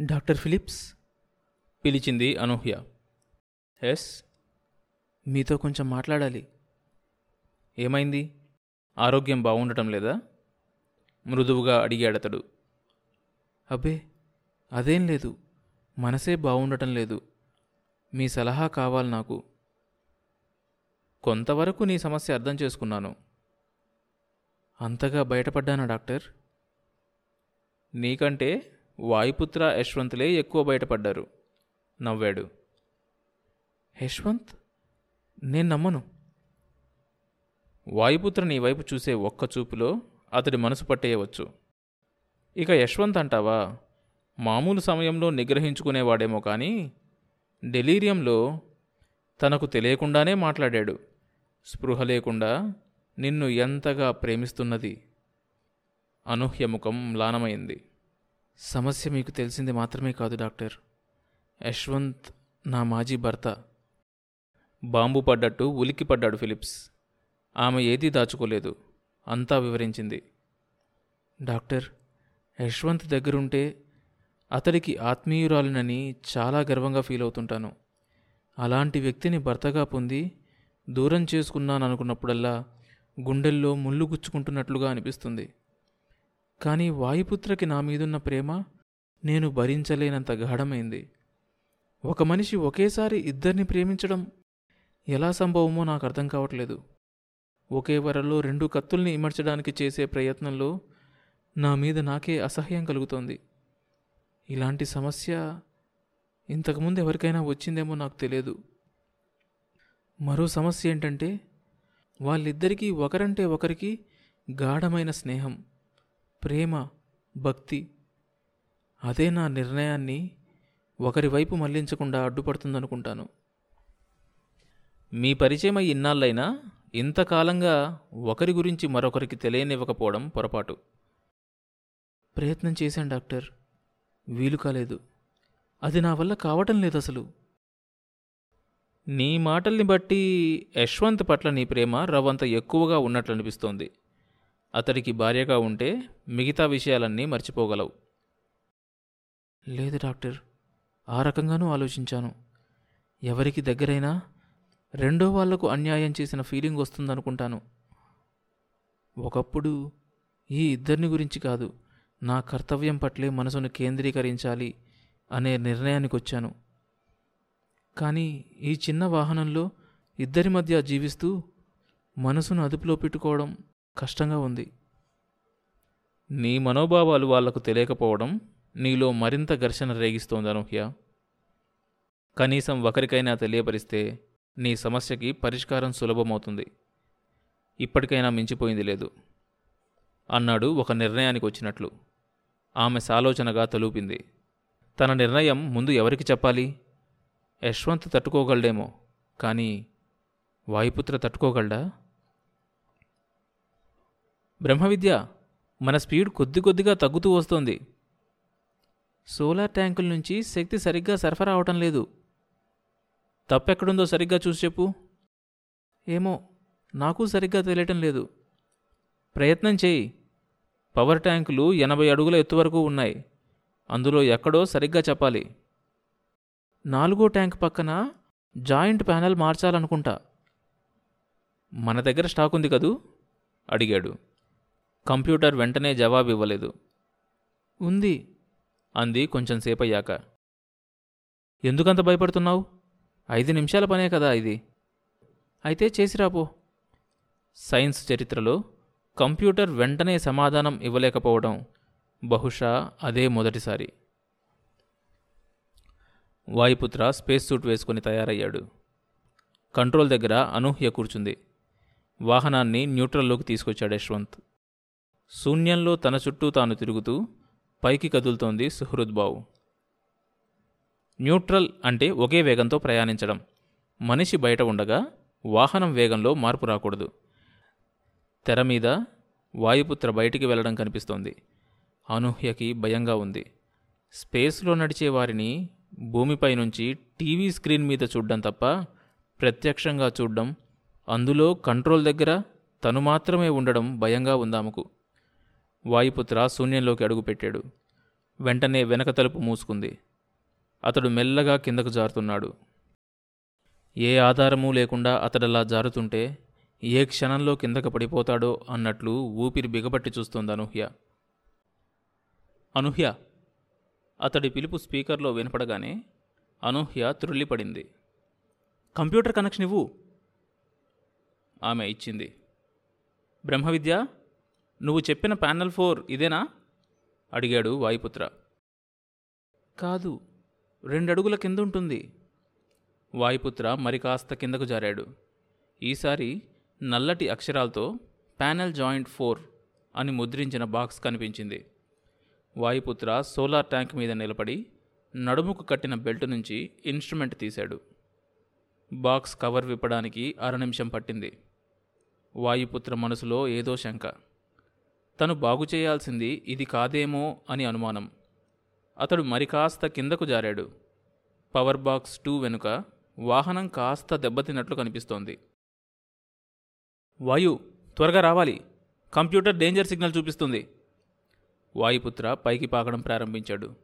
Doctor Philips? పిలిచింది అనూహ్య. Yes? మీతో కొంచెం మాట్లాడాలి. ఏమైంది? ఆరోగ్యం బాగుండటం లేదా? మృదువుగా అడిగాడతడు. అబ్బే అదేం లేదు. మనసే బాగుండటం లేదు. మీ సలహా కావాలి నాకు. కొంతవరకు నీ సమస్య అర్థం చేసుకున్నాను. అంతగా బయటపడ్డానా డాక్టర్? నీకంటే వాయుపుత్ర యశ్వంత్లే ఎక్కువ బయటపడ్డారు. నవ్వాడు. యశ్వంత్ నేను నమ్మను. వాయుపుత్ర నీ వైపు చూసే ఒక్క చూపులో అతడి మనసు పట్టేయవచ్చు. ఇక యశ్వంత్ అంటావా మామూలు సమయంలో నిగ్రహించుకునేవాడేమో కానీ డెలీరియంలో తనకు తెలియకుండానే మాట్లాడాడు. స్పృహ లేకుండా నిన్ను ఎంతగా ప్రేమిస్తున్నది? అనూహ్యముఖం లానమైంది. మ్లానమైంది సమస్య మీకు తెలిసింది మాత్రమే కాదు డాక్టర్. యశ్వంత్ నా మాజీ భర్త. బాంబు పడ్డట్టు ఉలిక్కి పడ్డాడు ఫిలిప్స్. ఆమె ఏదీ దాచుకోలేదు. అంతా వివరించింది. డాక్టర్ యశ్వంత్ దగ్గరుంటే అతడికి ఆత్మీయురాలినని చాలా గర్వంగా ఫీల్ అవుతుంటాను. అలాంటి వ్యక్తిని భర్తగా పొంది దూరం చేసుకున్నాను అనుకున్నప్పుడల్లా గుండెల్లో ముళ్ళు గుచ్చుకుంటున్నట్లుగా అనిపిస్తుంది. కానీ వాయుపుత్రకి నా మీదున్న ప్రేమ నేను భరించలేనంత గాఢమైంది ఒక మనిషి ఒకేసారి ఇద్దరిని ప్రేమించడం ఎలా సంభవమో నాకు అర్థం కావట్లేదు. ఒకే వరలో రెండు కత్తుల్ని ఇమర్చడానికి చేసే ప్రయత్నంలో నా మీద నాకే అసహ్యం కలుగుతోంది. ఇలాంటి సమస్య ఇంతకుముందు ఎవరికైనా వచ్చిందేమో నాకు తెలియదు. మరో సమస్య ఏంటంటే వాళ్ళిద్దరికీ ఒకరంటే ఒకరికి గాఢమైన స్నేహం. ప్రేమ భక్తి అదే నా నిర్ణయాన్ని ఒకరి వైపు మళ్ళించకుండా అడ్డుపడుతుందనుకుంటాను. మీ పరిచయం అయి ఇన్నాళ్ళైనా ఇంతకాలంగా ఒకరి గురించి మరొకరికి తెలియనివ్వకపోవడం పొరపాటు. ప్రయత్నం చేశాను డాక్టర్. వీలు కాలేదు. అది నా వల్ల కావటం లేదు అసలు. నీ మాటల్ని బట్టి యశ్వంత్ పట్ల నీ ప్రేమ రవ్వంత ఎక్కువగా ఉన్నట్లు అనిపిస్తోంది అతడికి భార్యగా ఉంటే మిగతా విషయాలన్నీ మర్చిపోగలవు. లేదు డాక్టర్ ఆ రకంగానూ ఆలోచించాను. ఎవరికి దగ్గరైనా రెండో వాళ్ళకు అన్యాయం చేసిన ఫీలింగ్ వస్తుందనుకుంటాను. ఒకప్పుడు ఈ ఇద్దరిని గురించి కాదు నా కర్తవ్యం పట్లే మనసును కేంద్రీకరించాలి అనే నిర్ణయానికి వచ్చాను కానీ ఈ చిన్న వాహనంలో ఇద్దరి మధ్య జీవిస్తూ మనసును అదుపులో పెట్టుకోవడం కష్టంగా ఉంది. నీ మనోభావాలు వాళ్ళకు తెలియకపోవడం నీలో మరింత ఘర్షణ రేగిస్తోంది అనూహ్య. కనీసం ఒకరికైనా తెలియపరిస్తే నీ సమస్యకి పరిష్కారం సులభమవుతుంది. ఇప్పటికైనా మించిపోయింది లేదు. అన్నాడు ఒక నిర్ణయానికి వచ్చినట్లు. ఆమె సాలోచనగా తలూపింది. తన నిర్ణయం ముందు ఎవరికి చెప్పాలి? యశ్వంత్ తట్టుకోగలడేమో. కానీ వాయుపుత్ర తట్టుకోగలడా? బ్రహ్మవిద్య మన స్పీడ్ కొద్ది కొద్దిగా తగ్గుతూ వస్తోంది. సోలార్ ట్యాంకుల నుంచి శక్తి సరిగ్గా సరఫరా అవటం లేదు. తప్పెక్కడుందో సరిగ్గా చూసి చెప్పు. ఏమో నాకు సరిగ్గా తెలియటం లేదు. ప్రయత్నం చేయి. పవర్ ట్యాంకులు ఎనభై అడుగుల ఎత్తు వరకు ఉన్నాయి. అందులో ఎక్కడో సరిగ్గా చెప్పాలి. నాలుగో ట్యాంక్ పక్కన జాయింట్ ప్యానెల్ మార్చాలనుకుంటా. మన దగ్గర స్టాక్ ఉంది కదూ? అడిగాడు. కంప్యూటర్ వెంటనే జవాబు ఇవ్వలేదు ఉంది అంది కొంచెం సేపయ్యాక. ఎందుకంత భయపడుతున్నావు? ఐదు నిమిషాల పనే కదా ఇది. అయితే చేసిరాపో సైన్స్ చరిత్రలో కంప్యూటర్ వెంటనే సమాధానం ఇవ్వలేకపోవడం బహుశా అదే మొదటిసారి. వాయుపుత్ర స్పేస్ సూట్ వేసుకుని తయారయ్యాడు. కంట్రోల్ దగ్గర అనూహ్య కూర్చుంది. వాహనాన్ని న్యూట్రల్లోకి తీసుకొచ్చాడు యశ్వంత్. శూన్యంలో తన చుట్టూ తాను తిరుగుతూ పైకి కదులుతోంది సుహృద్బావు న్యూట్రల్ అంటే ఒకే వేగంతో ప్రయాణించడం. మనిషి బయట ఉండగా వాహనం వేగంలో మార్పు రాకూడదు. తెర మీద వాయుపుత్ర బయటికి వెళ్ళడం కనిపిస్తోంది. అనూహ్యకి భయంగా ఉంది. స్పేస్లో నడిచే వారిని భూమిపై నుంచి టీవీ స్క్రీన్ మీద చూడడం తప్ప ప్రత్యక్షంగా చూడడం అందులో కంట్రోల్ దగ్గర తను మాత్రమే ఉండడం భయంగా ఉందాముకు వాయుపుత్ర శూన్యంలోకి అడుగుపెట్టాడు. వెంటనే వెనక తలుపు మూసుకుంది. అతడు మెల్లగా కిందకు జారుతున్నాడు. ఏ ఆధారమూ లేకుండా అతడలా జారుతుంటే ఏ క్షణంలో కిందకు పడిపోతాడో అన్నట్లు ఊపిరి బిగబట్టి చూస్తోంది అనూహ్య. అనూహ్య! అతడి పిలుపు స్పీకర్లో వినపడగానే అనూహ్య త్రుళ్ళిపడింది. కంప్యూటర్ కనెక్షన్ ఇవ్వు! ఆమె ఇచ్చింది. బ్రహ్మవిద్య! నువ్వు చెప్పిన ప్యానల్ ఫోర్ ఇదేనా? అడిగాడు వాయుపుత్ర. కాదు రెండడుగుల కింద ఉంటుంది వాయుపుత్ర మరి కాస్త కిందకు జారాడు. ఈసారి నల్లటి అక్షరాలతో ప్యానెల్ జాయింట్ ఫోర్ అని ముద్రించిన బాక్స్ కనిపించింది. వాయుపుత్ర సోలార్ ట్యాంక్ మీద నిలబడి నడుముకు కట్టిన బెల్ట్ నుంచి ఇన్స్ట్రుమెంట్ తీశాడు. బాక్స్ కవర్ విప్పడానికి అర నిమిషం పట్టింది. వాయుపుత్ర మనసులో ఏదో శంక. తను బాగు చేయాల్సింది ఇది కాదేమో అని అనుమానం. అతడు మరి కాస్త కిందకు జారాడు. పవర్ బాక్స్ టూ వెనుక వాహనం కాస్త దెబ్బతిన్నట్లు కనిపిస్తోంది. వాయు త్వరగా రావాలి. కంప్యూటర్ డేంజర్ సిగ్నల్ చూపిస్తుంది. వాయుపుత్ర పైకి పాకడం ప్రారంభించాడు.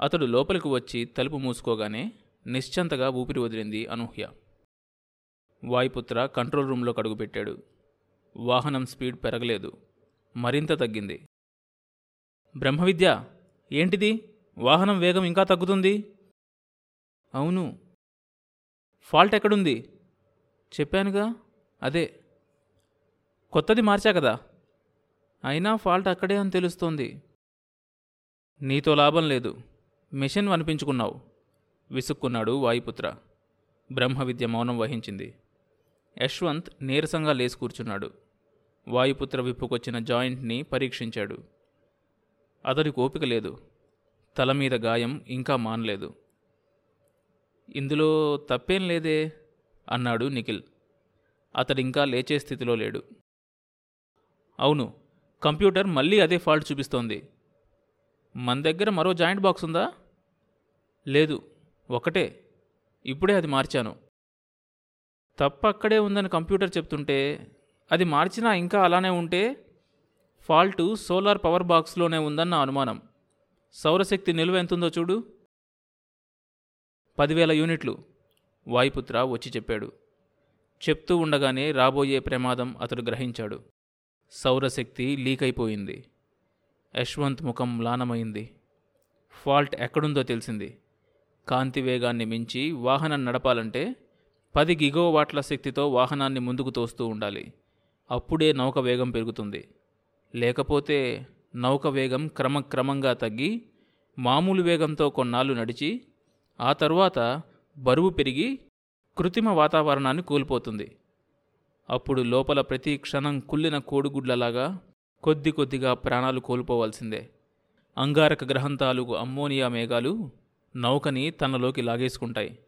అతడు లోపలికి వచ్చి తలుపు మూసుకోగానే నిశ్చంతగా ఊపిరి వదిలింది అనూహ్య. వాయుపుత్ర కంట్రోల్ రూమ్లో కడుగుపెట్టాడు వాహనం స్పీడ్ పెరగలేదు. మరింత తగ్గింది. బ్రహ్మవిద్య ఏంటిది? వాహనం వేగం ఇంకా తగ్గుతుంది? అవును. ఫాల్ట్ ఎక్కడుంది? చెప్పానుగా? అదే. కొత్తది మార్చా కదా? అయినా ఫాల్ట్ అక్కడే అని తెలుస్తోంది. నీతో లాభం లేదు. మిషన్ అనిపించుకున్నావు. విసుక్కున్నాడు వాయుపుత్ర. బ్రహ్మవిద్య మౌనం వహించింది. యశ్వంత్ నీరసంగా లేచి కూర్చున్నాడు. వాయుపుత్ర విప్పుకొచ్చిన జాయింట్ని పరీక్షించాడు. అతడికి ఓపిక లేదు. తల మీద గాయం ఇంకా మానలేదు. ఇందులో తప్పేం లేదే? అన్నాడు నిఖిల్. అతడింకా లేచే స్థితిలో లేడు. అవును కంప్యూటర్ మళ్ళీ అదే ఫాల్ట్ చూపిస్తోంది. మన దగ్గర మరో జాయింట్ బాక్స్ ఉందా? లేదు ఒకటే. ఇప్పుడే అది మార్చాను. తప్ప అక్కడే ఉందని కంప్యూటర్ చెప్తుంటే అది మార్చినా ఇంకా అలానే ఉంటే ఫాల్టు సోలార్ పవర్ బాక్స్లోనే ఉందన్న అనుమానం. సౌరశక్తి నిల్వ ఎంతుందో చూడు. పదివేల యూనిట్లు. వాయుపుత్ర వచ్చి చెప్పాడు. చెప్తూ ఉండగానే రాబోయే ప్రమాదం అతడు గ్రహించాడు. సౌరశక్తి లీక్ అయిపోయింది యశ్వంత్ ముఖం మ్లానమైంది. ఫాల్ట్ ఎక్కడుందో తెలిసింది. కాంతి వేగాన్ని మించి వాహనం నడపాలంటే పది గిగోవాట్ల శక్తితో వాహనాన్ని ముందుకు తోస్తూ ఉండాలి. అప్పుడే నౌక వేగం పెరుగుతుంది. లేకపోతే నౌక వేగం క్రమక్రమంగా తగ్గి మామూలు వేగంతో కొన్నాళ్ళు నడిచి ఆ తరువాత బరువు పెరిగి కృత్రిమ వాతావరణాన్ని కోల్పోతుంది. అప్పుడు లోపల ప్రతి క్షణం కుళ్ళిన కోడిగుడ్లలాగా కొద్ది కొద్దిగా ప్రాణాలు కోల్పోవాల్సిందే. అంగారక గ్రహం తాలూకు అమ్మోనియా మేఘాలు నౌకని తనలోకి లాగేసుకుంటాయి.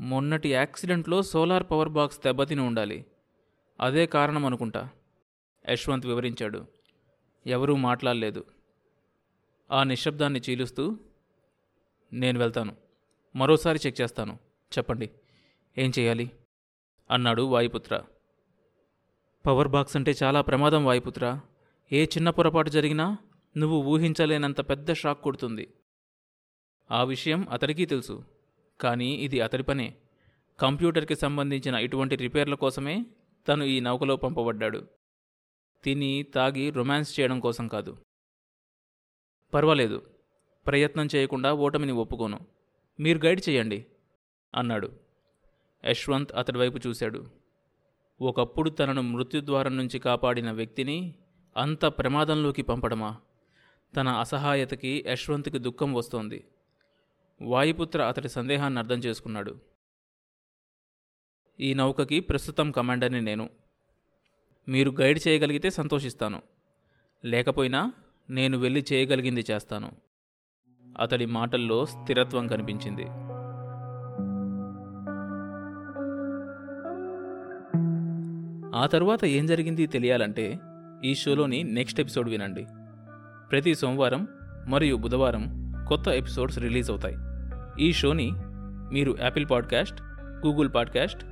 మొన్నటి యాక్సిడెంట్లో సోలార్ పవర్ బాక్స్ దెబ్బతిని ఉండాలి. అదే కారణం అనుకుంటా. యశ్వంత్ వివరించాడు. ఎవరూ మాట్లాడలేదు. ఆ నిశ్శబ్దాన్ని చీలుస్తూ నేను వెళ్తాను. మరోసారి చెక్ చేస్తాను. చెప్పండి. ఏం చేయాలి? అన్నాడు వాయుపుత్ర. పవర్ బాక్స్ అంటే చాలా ప్రమాదం వాయుపుత్ర. ఏ చిన్న పొరపాటు జరిగినా నువ్వు ఊహించలేనంత పెద్ద షాక్ కొడుతుంది. ఆ విషయం అతడికి తెలుసు. కానీ ఇది అతడి పనే. కంప్యూటర్కి సంబంధించిన ఇటువంటి రిపేర్ల కోసమే తను ఈ నౌకలో పంపబడ్డాడు. తిని తాగి రొమాన్స్ చేయడం కోసం కాదు. పర్వాలేదు ప్రయత్నం చేయకుండా ఓటమిని ఒప్పుకోను. మీరు గైడ్ చేయండి అన్నాడు. యశ్వంత్ అతడి వైపు చూశాడు. ఒకప్పుడు తనను మృత్యుద్వారం నుంచి కాపాడిన వ్యక్తిని అంత ప్రమాదంలోకి పంపడమా? తన అసహాయతకి యశ్వంత్కి దుఃఖం వస్తోంది. వాయుపుత్ర అతడి సందేహాన్ని అర్థం చేసుకున్నాడు. ఈ నౌకకి ప్రస్తుతం కమాండర్ని నేను. మీరు గైడ్ చేయగలిగితే సంతోషిస్తాను. లేకపోయినా నేను వెళ్ళి చేయగలిగింది చేస్తాను. అతడి మాటల్లో స్థిరత్వం కనిపించింది. ఆ తర్వాత ఏం జరిగింది తెలియాలంటే ఈ షోలోని నెక్స్ట్ ఎపిసోడ్ వినండి. ప్రతి సోమవారం మరియు బుధవారం కొత్త ఎపిసోడ్స్ రిలీజ్ అవుతాయి. ఈ షోని మీరు Apple podcast Google podcast